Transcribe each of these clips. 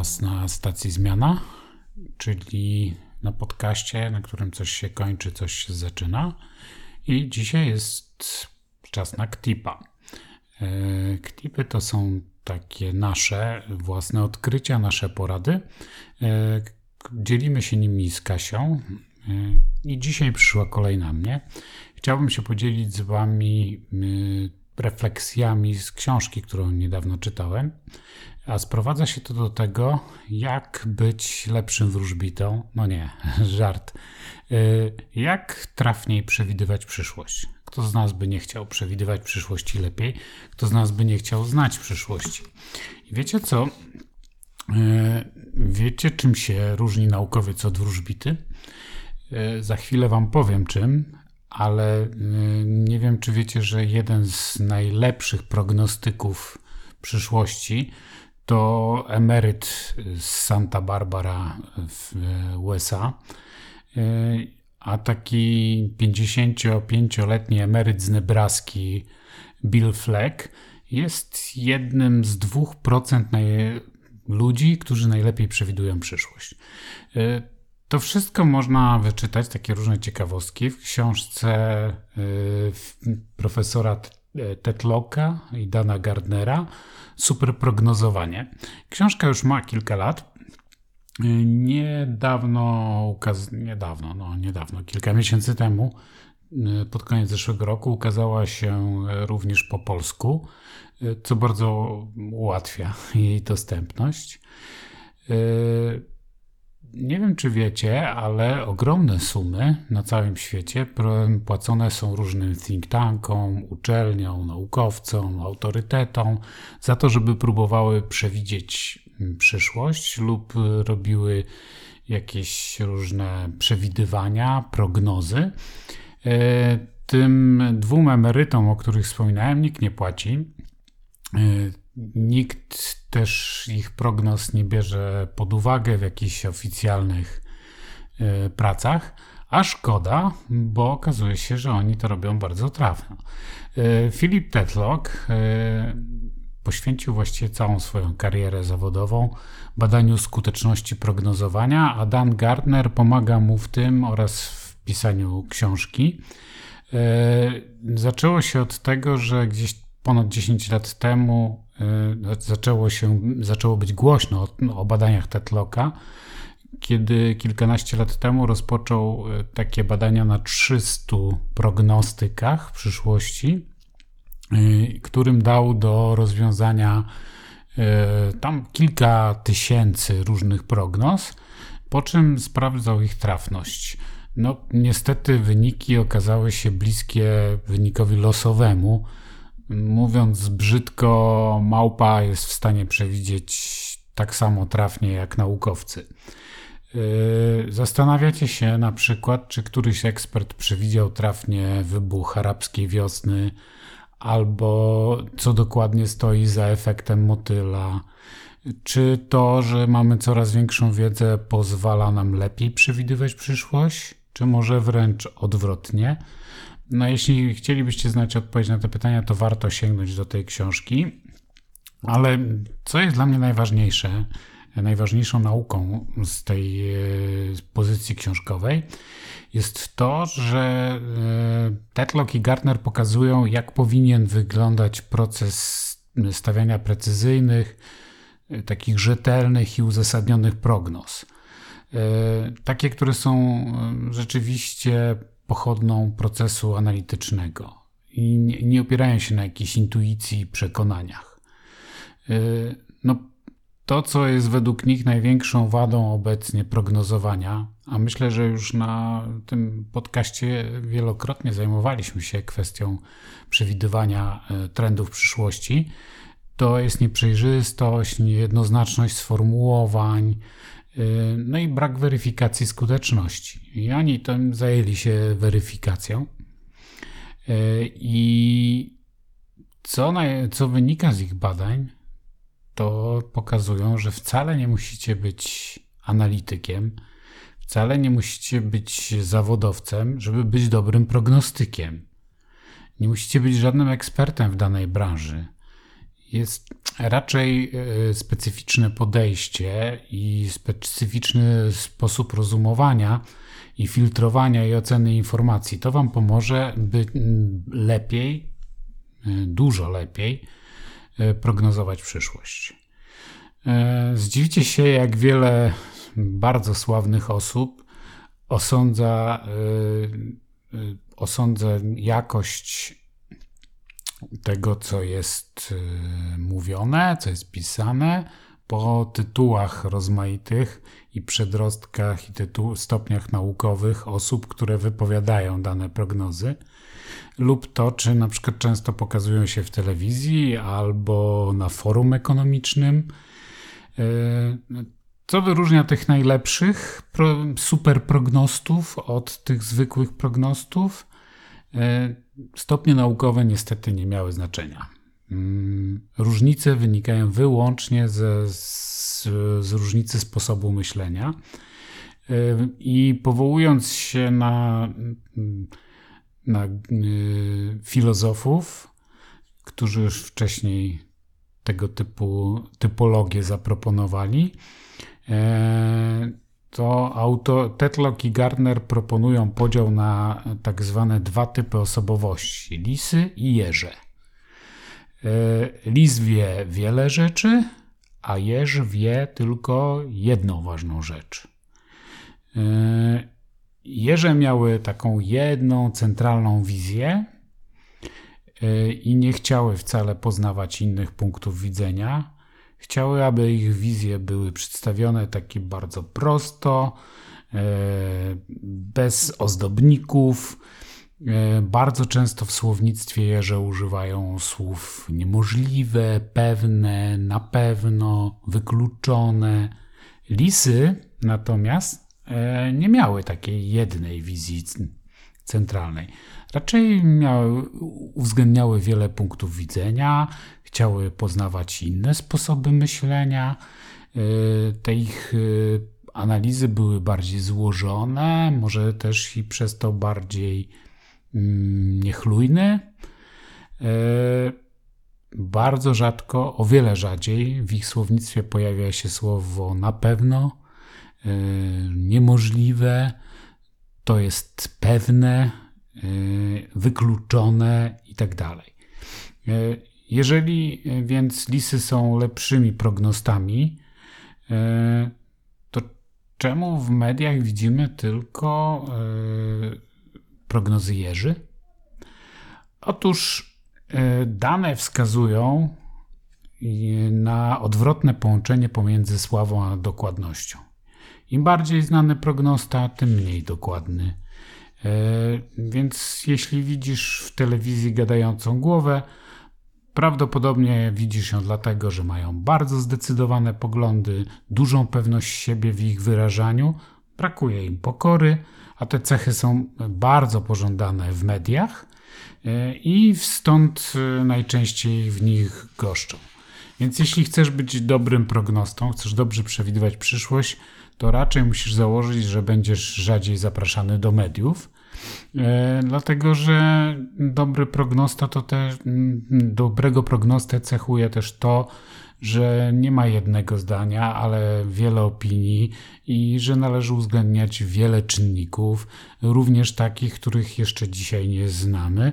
Was na stacji Zmiana, czyli na podcaście, na którym coś się kończy, coś się zaczyna. I dzisiaj jest czas na Ktipa. E, Ktipy to są takie nasze własne odkrycia, nasze porady. E, dzielimy się nimi z Kasią. E, I dzisiaj przyszła kolej na mnie. Chciałbym się podzielić z Wami refleksjami z książki, którą niedawno czytałem. A sprowadza się to do tego, jak być lepszym wróżbitą. No nie, żart. Y, jak trafniej przewidywać przyszłość? Kto z nas by nie chciał przewidywać przyszłości lepiej? Kto z nas by nie chciał znać przyszłości? I wiecie co? Y, wiecie, czym się różni naukowiec od wróżbity? Y, za chwilę Wam powiem czym, ale nie wiem, czy wiecie, że jeden z najlepszych prognostyków przyszłości to emeryt z Santa Barbara w USA. A taki 55-letni emeryt z Nebraski, Bill Fleck, jest jednym z 2% ludzi, którzy najlepiej przewidują przyszłość. To wszystko można wyczytać, takie różne ciekawostki, w książce y, profesora Tetlocka i Dana Gardnera Super prognozowanie. Książka już ma kilka lat. Niedawno, ukaz... niedawno, no niedawno, kilka miesięcy temu, y, pod koniec zeszłego roku, ukazała się również po polsku, co bardzo ułatwia jej dostępność. Y, nie wiem, czy wiecie, ale ogromne sumy na całym świecie płacone są różnym think tankom, uczelniom, naukowcom, autorytetom za to, żeby próbowały przewidzieć mm, przyszłość lub robiły jakieś różne przewidywania, prognozy. E, tym dwóm emerytom, o których wspominałem, nikt nie płaci. Nikt też ich prognoz nie bierze pod uwagę w jakichś oficjalnych e, pracach, a szkoda, bo okazuje się, że oni to robią bardzo trafno. E, Filip Tetlock e, poświęcił właściwie całą swoją karierę zawodową badaniu skuteczności prognozowania, a Dan Gardner pomaga mu w tym oraz w pisaniu książki. Zaczęło się od tego, że gdzieś ponad 10 lat temu zaczęło, się, zaczęło być głośno o, o badaniach Tetlocka, kiedy kilkanaście lat temu rozpoczął y, takie badania na 300 prognostykach przyszłości, y, którym dał do rozwiązania tam kilka tysięcy różnych prognoz, po czym sprawdzał ich trafność. No, niestety wyniki okazały się bliskie wynikowi losowemu, Mówiąc brzydko, małpa jest w stanie przewidzieć tak samo trafnie jak naukowcy. Yy, zastanawiacie się na przykład, czy któryś ekspert przewidział trafnie wybuch arabskiej wiosny, albo co dokładnie stoi za efektem motyla. Czy to, że mamy coraz większą wiedzę, pozwala nam lepiej przewidywać przyszłość, czy może wręcz odwrotnie? No, jeśli chcielibyście znać odpowiedź na te pytania, to warto sięgnąć do tej książki. Ale co jest dla mnie najważniejsze, najważniejszą nauką z tej e, pozycji książkowej, jest to, że e, Tetlock i Gartner pokazują, jak powinien wyglądać proces stawiania precyzyjnych, e, takich rzetelnych i uzasadnionych prognoz. Takie, które są rzeczywiście pochodną procesu analitycznego i nie, nie opierają się na jakiejś intuicji i przekonaniach. Y, no, to, co jest według nich największą wadą obecnie prognozowania, a myślę, że już na tym podcaście wielokrotnie zajmowaliśmy się kwestią przewidywania y, trendów przyszłości, to jest nieprzejrzystość, niejednoznaczność sformułowań, no i brak weryfikacji skuteczności. I oni tam zajęli się weryfikacją. Y, I co, na, co wynika z ich badań, to pokazują, że wcale nie musicie być analitykiem, wcale nie musicie być zawodowcem, żeby być dobrym prognostykiem. Nie musicie być żadnym ekspertem w danej branży. Jest raczej e, specyficzne podejście i specyficzny sposób rozumowania i filtrowania i oceny informacji. To Wam pomoże, by lepiej, e, dużo lepiej e, prognozować przyszłość. Zdziwicie się, jak wiele bardzo sławnych osób osądza, osądza jakość tego, co jest y, mówione, co jest pisane, po tytułach rozmaitych i przedrostkach i tytuł, stopniach naukowych osób, które wypowiadają dane prognozy, lub to, czy na przykład często pokazują się w telewizji albo na forum ekonomicznym. Y, co wyróżnia tych najlepszych super prognostów od tych zwykłych prognostów? E, stopnie naukowe niestety nie miały znaczenia. Mm, różnice wynikają wyłącznie ze, z, z różnicy sposobu myślenia. E, I powołując się na, na e, filozofów, którzy już wcześniej tego typu typologię zaproponowali, to auto, Tetlock i Gardner proponują podział na tak zwane dwa typy osobowości: lisy i jeże. E, lis wie wiele rzeczy, a jeż wie tylko jedną ważną rzecz. E, jeże miały taką jedną centralną wizję e, i nie chciały wcale poznawać innych punktów widzenia Chciały, aby ich wizje były przedstawione takie bardzo prosto, e, bez ozdobników. E, bardzo często w słownictwie jeże używają słów niemożliwe, pewne, na pewno, wykluczone. Lisy natomiast e, nie miały takiej jednej wizji centralnej. Raczej miały, uwzględniały wiele punktów widzenia, chciały poznawać inne sposoby myślenia. Y, te ich y, analizy były bardziej złożone, może też i przez to bardziej mm, niechlujne. Y, bardzo rzadko, o wiele rzadziej w ich słownictwie pojawia się słowo na pewno, niemożliwe, to jest pewne, wykluczone itd. Tak jeżeli e, więc lisy są lepszymi prognostami, e, to czemu w mediach widzimy tylko prognozy jeży? Otóż dane wskazują na odwrotne połączenie pomiędzy sławą a dokładnością. Im bardziej znany prognosta, tym mniej dokładny. Więc jeśli widzisz w telewizji gadającą głowę, Prawdopodobnie widzisz ją dlatego, że mają bardzo zdecydowane poglądy, dużą pewność siebie w ich wyrażaniu, brakuje im pokory, a te cechy są bardzo pożądane w mediach e, i stąd e, najczęściej w nich goszczą. Więc jeśli chcesz być dobrym prognostą, chcesz dobrze przewidywać przyszłość, to raczej musisz założyć, że będziesz rzadziej zapraszany do mediów E, dlatego, że dobry prognosta to też, dobrego prognostę cechuje też to, że nie ma jednego zdania, ale wiele opinii i że należy uwzględniać wiele czynników, również takich, których jeszcze dzisiaj nie znamy.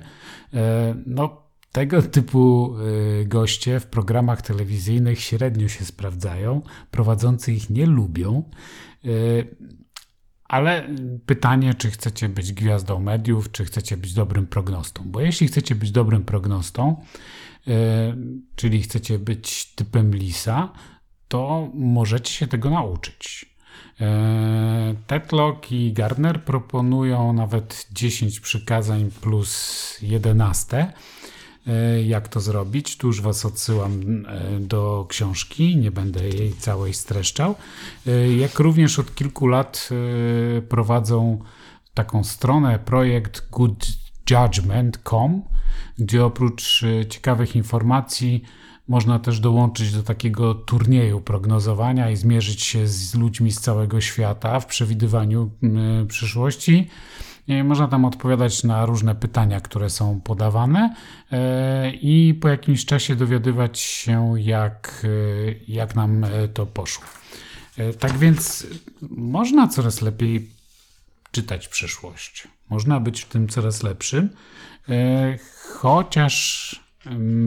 E, no, tego typu e, goście w programach telewizyjnych średnio się sprawdzają, prowadzący ich nie lubią. Ale pytanie, czy chcecie być gwiazdą mediów, czy chcecie być dobrym prognostą. Bo jeśli chcecie być dobrym prognostą, yy, czyli chcecie być typem lisa, to możecie się tego nauczyć. Tetlock i Gardner proponują nawet 10 przykazań plus 11 E, jak to zrobić. Tu już Was odsyłam e, do książki, nie będę jej całej streszczał. E, jak również od kilku lat prowadzą taką stronę, projekt goodjudgment.com, gdzie oprócz ciekawych informacji można też dołączyć do takiego turnieju prognozowania i zmierzyć się z ludźmi z całego świata w przewidywaniu przyszłości. I można tam odpowiadać na różne pytania, które są podawane i po jakimś czasie dowiadywać się, jak, jak nam to poszło. Tak więc można coraz lepiej czytać przyszłość. Można być w tym coraz lepszym, chociaż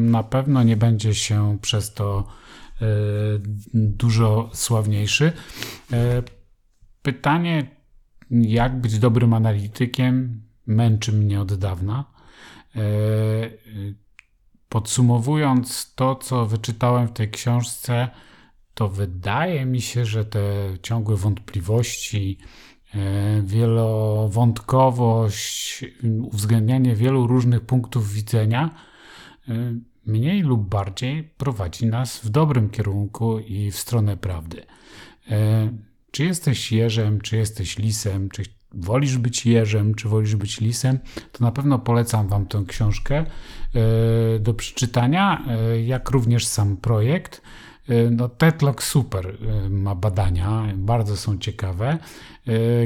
na pewno nie będzie się przez to e, dużo sławniejszy. E, pytanie, jak być dobrym analitykiem, męczy mnie od dawna. E, podsumowując to, co wyczytałem w tej książce, to wydaje mi się, że te ciągłe wątpliwości, wielowątkowość, uwzględnianie wielu różnych punktów widzenia Y, mniej lub bardziej prowadzi nas w dobrym kierunku i w stronę prawdy. Czy jesteś jeżem, czy jesteś lisem, czy wolisz być jeżem, czy wolisz być lisem, to na pewno polecam Wam tę książkę y, do przeczytania, jak również sam projekt. No, Tetlock super ma badania, bardzo są ciekawe.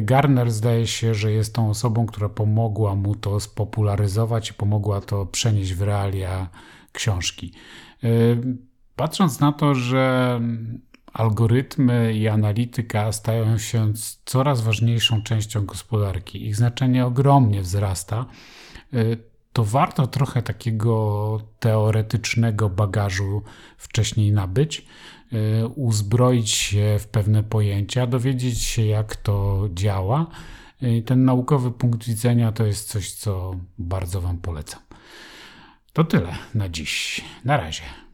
Garner zdaje się, że jest tą osobą, która pomogła mu to spopularyzować i pomogła to przenieść w realia książki. Patrząc na to, że algorytmy i analityka stają się coraz ważniejszą częścią gospodarki, ich znaczenie ogromnie wzrasta, to warto trochę takiego teoretycznego bagażu wcześniej nabyć, y, uzbroić się w pewne pojęcia, dowiedzieć się, jak to działa. Y, ten naukowy punkt widzenia to jest coś, co bardzo Wam polecam. To tyle na dziś. Na razie.